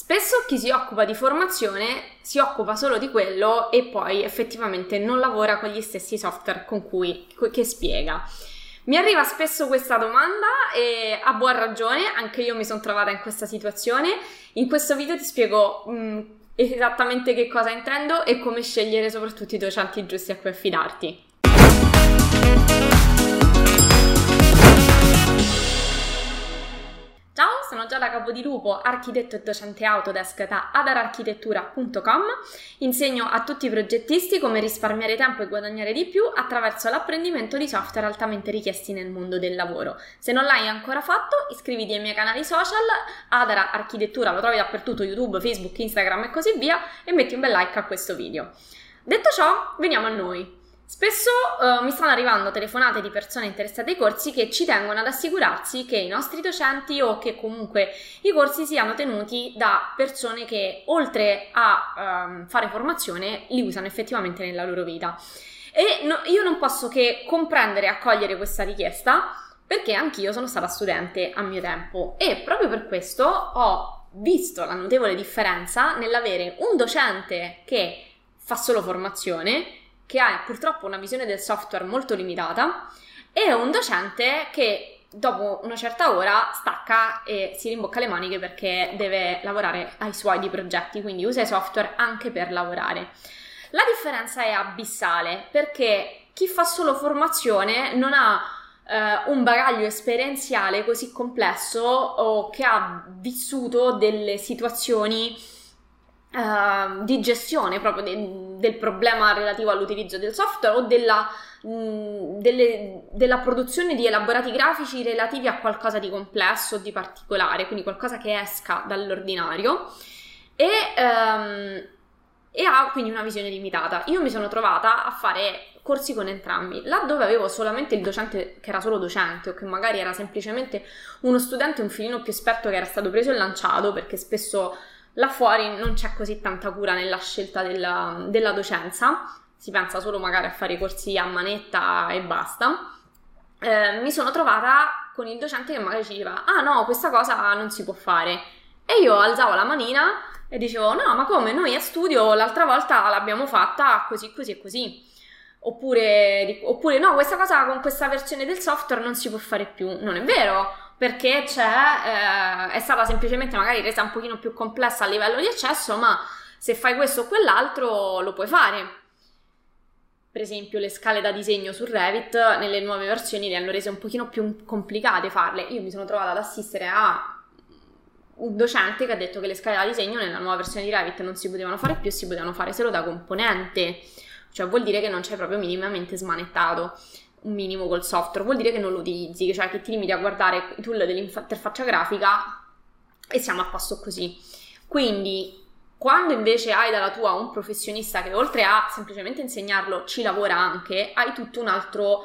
Spesso chi si occupa di formazione si occupa solo di quello e poi effettivamente non lavora con gli stessi software con cui che spiega. Mi arriva spesso questa domanda e a buon ragione, anche io mi sono trovata in questa situazione. In questo video ti spiego mh, mm, esattamente che cosa intendo e come scegliere soprattutto i docenti giusti a cui affidarti. Giada Capodilupo, architetto e docente Autodesk da adararchitettura.com. Insegno a tutti i progettisti come risparmiare tempo e guadagnare di più attraverso l'apprendimento di software altamente richiesti nel mondo del lavoro. Se non l'hai ancora fatto, iscriviti ai miei canali social, Adara Architettura lo trovi dappertutto, YouTube, Facebook, Instagram e così via, e metti un bel like a questo video. Detto ciò, veniamo a noi. Spesso uh, mi stanno arrivando telefonate di persone interessate ai corsi che ci tengono ad assicurarsi che i nostri docenti o che comunque i corsi siano tenuti da persone che oltre a um, fare formazione li usano effettivamente nella loro vita. E no, io non posso che comprendere e accogliere questa richiesta perché anch'io sono stata studente a mio tempo e proprio per questo ho visto la notevole differenza nell'avere un docente che fa solo formazione che ha purtroppo una visione del software molto limitata e un docente che dopo una certa ora stacca e si rimbocca le maniche perché deve lavorare ai suoi di progetti, quindi usa i software anche per lavorare. La differenza è abissale perché chi fa solo formazione non ha eh, un bagaglio esperienziale così complesso o che ha vissuto delle situazioni uh, di gestione proprio de- del problema relativo all'utilizzo del software o della, mh, delle, della, produzione di elaborati grafici relativi a qualcosa di complesso o di particolare, quindi qualcosa che esca dall'ordinario e, um, e ha quindi una visione limitata. Io mi sono trovata a fare corsi con entrambi, laddove avevo solamente il docente che era solo docente o che magari era semplicemente uno studente un filino più esperto che era stato preso e lanciato perché spesso Là fuori non c'è così tanta cura nella scelta della, della docenza, si pensa solo magari a fare i corsi a manetta e basta. Eh, mi sono trovata con il docente che magari ci diceva: Ah no, questa cosa non si può fare. E io alzavo la manina e dicevo: No, ma come? Noi a studio l'altra volta l'abbiamo fatta così, così e così. Oppure, oppure no, questa cosa con questa versione del software non si può fare più. Non è vero perché eh, è stata semplicemente magari resa un pochino più complessa a livello di accesso, ma se fai questo o quell'altro lo puoi fare. Per esempio le scale da disegno su Revit nelle nuove versioni le hanno rese un pochino più complicate farle. Io mi sono trovata ad assistere a un docente che ha detto che le scale da disegno nella nuova versione di Revit non si potevano fare più, si potevano fare solo da componente. Cioè vuol dire che non c'è proprio minimamente smanettato un minimo col software, vuol dire che non lo utilizzi, cioè che ti limiti a guardare i tool dell'interfaccia grafica e siamo a posto così. Quindi, quando invece hai dalla tua un professionista che oltre a semplicemente insegnarlo ci lavora anche, hai tutto un altro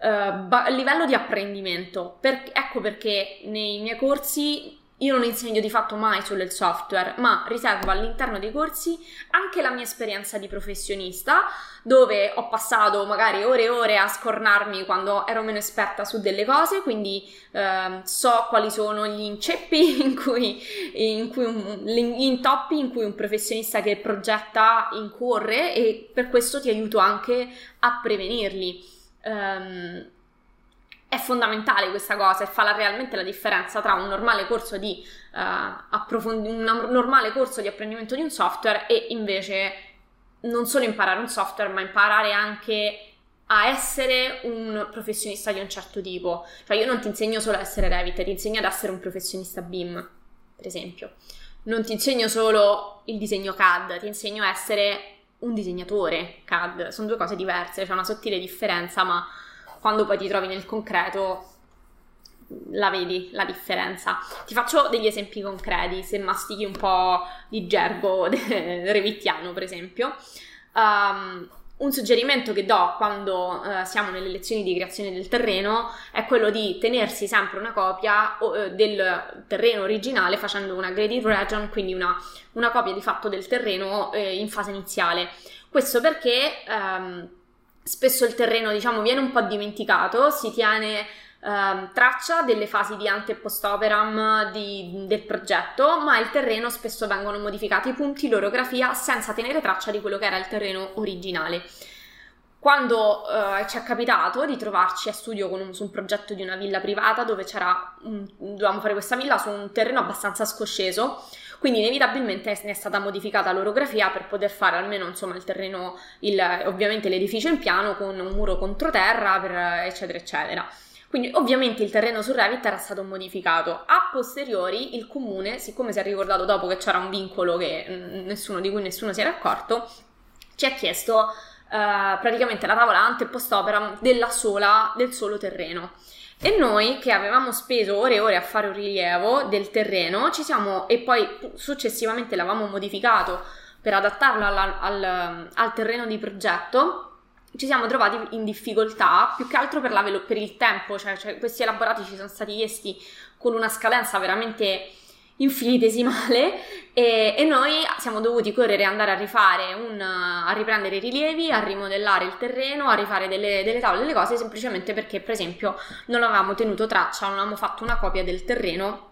uh, ba- livello di apprendimento. Per- ecco perché nei miei corsi io non insegno di fatto mai il software, ma riservo all'interno dei corsi anche la mia esperienza di professionista, dove ho passato magari ore e ore a scornarmi quando ero meno esperta su delle cose, quindi eh, so quali sono gli inceppi in cui, in cui un, gli intoppi in cui un professionista che progetta incorre e per questo ti aiuto anche a prevenirli. Um, è fondamentale questa cosa e fa la, realmente la differenza tra un normale di uh, approfondi- un normale corso di apprendimento di un software e invece non solo imparare un software, ma imparare anche a essere un professionista di un certo tipo. Cioè io non ti insegno solo a essere Revit, ti insegno ad essere un professionista BIM, per esempio. Non ti insegno solo il disegno CAD, ti insegno a essere un disegnatore CAD. Sono due cose diverse, c'è una sottile differenza, ma quando poi ti trovi nel concreto la vedi la differenza. Ti faccio degli esempi concreti, se mastichi un po' di gergo revittiano, per esempio. Um, un suggerimento che do quando uh, siamo nelle lezioni di creazione del terreno è quello di tenersi sempre una copia uh, del terreno originale facendo una graded region, quindi una, una copia di fatto del terreno uh, in fase iniziale. Questo perché um, spesso il terreno, diciamo, viene un po' dimenticato, si tiene eh, traccia delle fasi di ante e post operam del progetto, ma il terreno spesso vengono modificati i punti, l'orografia, senza tenere traccia di quello che era il terreno originale. Quando eh, ci è capitato di trovarci a studio un, su un progetto di una villa privata dove c'era un, dovevamo fare questa villa su un terreno abbastanza scosceso, quindi inevitabilmente ne è stata modificata l'orografia per poter fare almeno insomma il terreno, il, ovviamente l'edificio in piano con un muro controterra, per, eccetera eccetera. Quindi ovviamente il terreno su Revit era stato modificato. A posteriori il comune, siccome si è ricordato dopo che c'era un vincolo che, nessuno, di cui nessuno si era accorto, ci ha chiesto praticamente la tavola ante e post opera della sola, del solo terreno. E noi che avevamo speso ore e ore a fare un rilievo del terreno, ci siamo e poi successivamente l'avevamo modificato per adattarlo alla, al, al terreno di progetto, ci siamo trovati in difficoltà più che altro per, velo- per il tempo, cioè, cioè, questi elaborati ci sono stati chiesti con una scadenza veramente infinitesimale e, e noi siamo dovuti correre e andare a rifare un, a riprendere i rilievi, a rimodellare il terreno, a rifare delle, delle tavole, delle cose semplicemente perché per esempio non avevamo tenuto traccia, non avevamo fatto una copia del terreno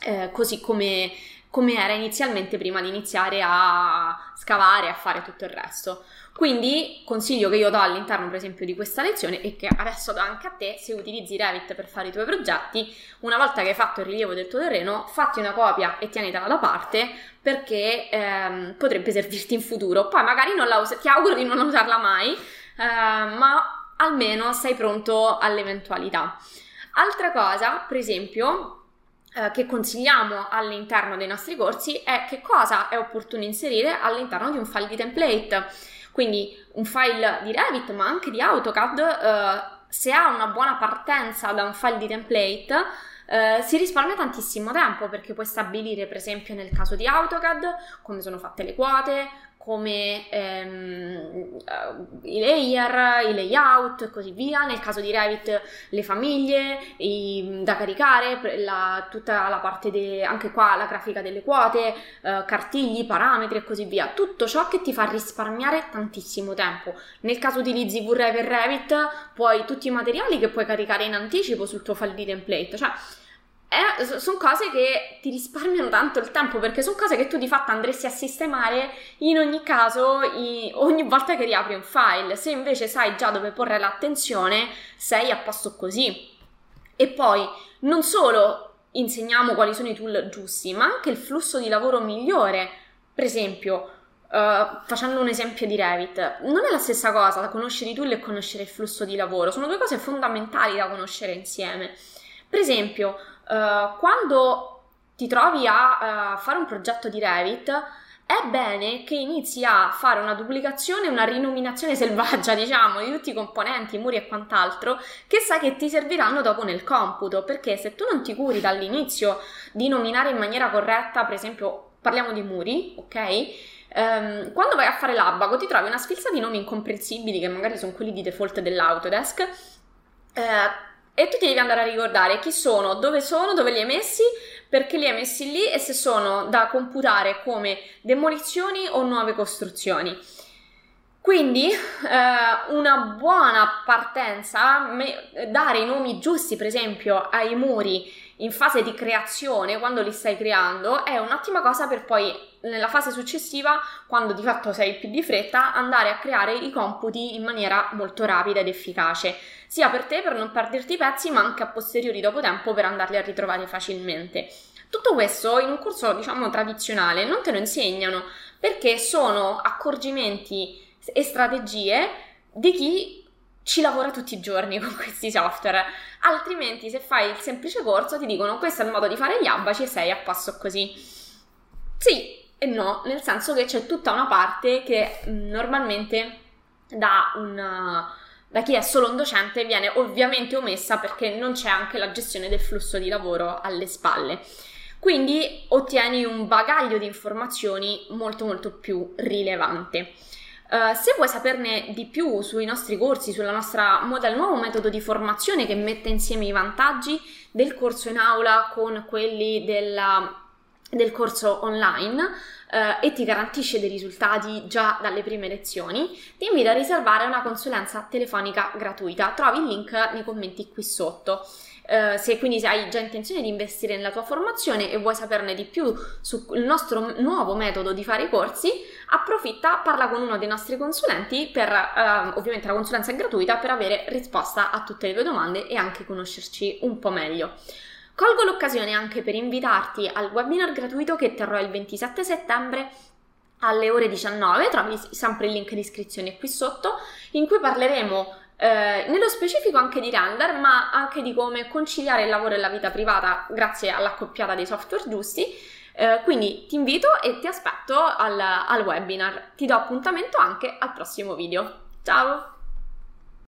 eh, così come, come era inizialmente prima di iniziare a scavare, a fare tutto il resto. Quindi consiglio che io do all'interno per esempio di questa lezione e che adesso do anche a te se utilizzi Revit per fare i tuoi progetti, una volta che hai fatto il rilievo del tuo terreno, fatti una copia e tienitela da parte perché ehm, potrebbe servirti in futuro. Poi magari non la usi, ti auguro di non usarla mai, eh, ma almeno sei pronto all'eventualità. Altra cosa, per esempio, eh, che consigliamo all'interno dei nostri corsi è che cosa è opportuno inserire all'interno di un file di template. Quindi un file di Revit, ma anche di AutoCAD, eh, se ha una buona partenza da un file di template, eh, si risparmia tantissimo tempo perché puoi stabilire, per esempio, nel caso di AutoCAD, come sono fatte le quote, come ehm, i layer, i layout e così via. Nel caso di Revit le famiglie, i, da caricare, la, tutta la parte de, anche qua la grafica delle quote, uh, cartigli, parametri e così via. Tutto ciò che ti fa risparmiare tantissimo tempo. Nel caso utilizzi VREV e Revit, puoi tutti i materiali che puoi caricare in anticipo sul tuo file di template. Cioè, eh, sono cose che ti risparmiano tanto il tempo perché sono cose che tu di fatto andresti a sistemare in ogni caso, in, ogni volta che riapri un file. Se invece sai già dove porre l'attenzione, sei a posto così. E poi non solo insegniamo quali sono i tool giusti, ma anche il flusso di lavoro migliore. Per esempio, Uh, facendo un esempio di Revit, non è la stessa cosa conoscere i tool e conoscere il flusso di lavoro, sono due cose fondamentali da conoscere insieme. Per esempio, uh, quando ti trovi a uh, fare un progetto di Revit, è bene che inizi a fare una duplicazione, una rinominazione selvaggia, diciamo, di tutti i componenti, i muri e quant'altro, che sai che ti serviranno dopo nel computo, perché se tu non ti curi dall'inizio di nominare in maniera corretta, per esempio, parliamo di muri, ok? Um, quando vai a fare l'abaco ti trovi una sfilza di nomi incomprensibili che magari sono quelli di default dell'Autodesk eh, e tu ti devi andare a ricordare chi sono, dove sono, dove li hai messi, perché li hai messi lì e se sono da computare come demolizioni o nuove costruzioni. Quindi eh, una buona partenza, me, dare i nomi giusti per esempio ai muri in fase di creazione, quando li stai creando, è un'ottima cosa per poi nella fase successiva, quando di fatto sei più di fretta, andare a creare i computi in maniera molto rapida ed efficace sia per te per non perderti i pezzi, ma anche a posteriori dopo tempo per andarli a ritrovare facilmente. Tutto questo in un corso, diciamo, tradizionale non te lo insegnano perché sono accorgimenti e strategie di chi ci lavora tutti i giorni con questi software. Altrimenti, se fai il semplice corso, ti dicono questo è il modo di fare gli abaci e sei a passo così. Sì e no, nel senso che c'è tutta una parte che normalmente dà un da chi è solo un docente viene ovviamente omessa perché non c'è anche la gestione del flusso di lavoro alle spalle. Quindi ottieni un bagaglio di informazioni molto molto più rilevante. Uh, se vuoi saperne di più sui nostri corsi, sulla nostra model, nuovo metodo di formazione che mette insieme i vantaggi del corso in aula con quelli della del corso online eh, e ti garantisce dei risultati già dalle prime lezioni, ti invito a riservare una consulenza telefonica gratuita. Trovi il link nei commenti qui sotto. Uh, se quindi hai già intenzione di investire nella tua formazione e vuoi saperne di più sul nostro nuovo metodo di fare i corsi, approfitta, parla con uno dei nostri consulenti per, uh, ovviamente la consulenza è gratuita, per avere risposta a tutte le tue domande e anche conoscerci un po' meglio. Colgo l'occasione anche per invitarti al webinar gratuito che terrò il 27 settembre alle ore 19, trovi sempre il link di iscrizione qui sotto, in cui parleremo eh, nello specifico anche di render, ma anche di come conciliare il lavoro e la vita privata grazie all'accoppiata dei software giusti. Eh, quindi ti invito e ti aspetto al, al webinar. Ti do appuntamento anche al prossimo video. Ciao!